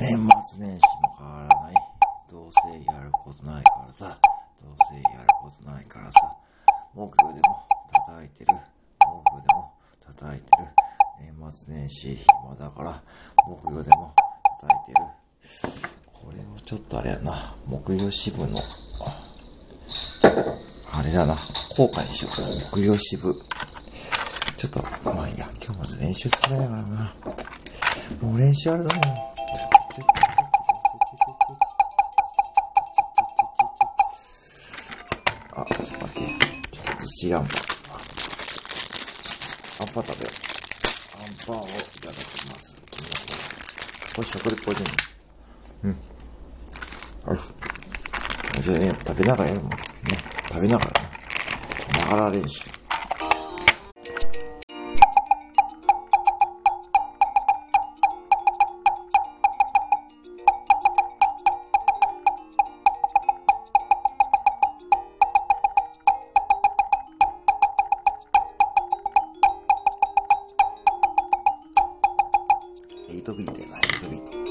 年末年始も変わらない。どうせやることないからさ。どうせやることないからさ。木魚でも叩いてる。木魚でも叩いてる。年末年始暇だから、木魚でも叩いてる。これをちょっとあれやな。木魚支部の、あれだな。効果にしよう。木魚支部。ちょっと、まあいいや。今日まず練習進めながらな。もう練習あるだもん。あ、ちょっと待って。ちょっとずしあんパン。あんパン食べよう。あんパンをいただきます。これ食レポじゃん。うん。はい。じゃあね、食べながらやるもん。ね。食べながらね。ながら練習。8ビートやな、8ビート。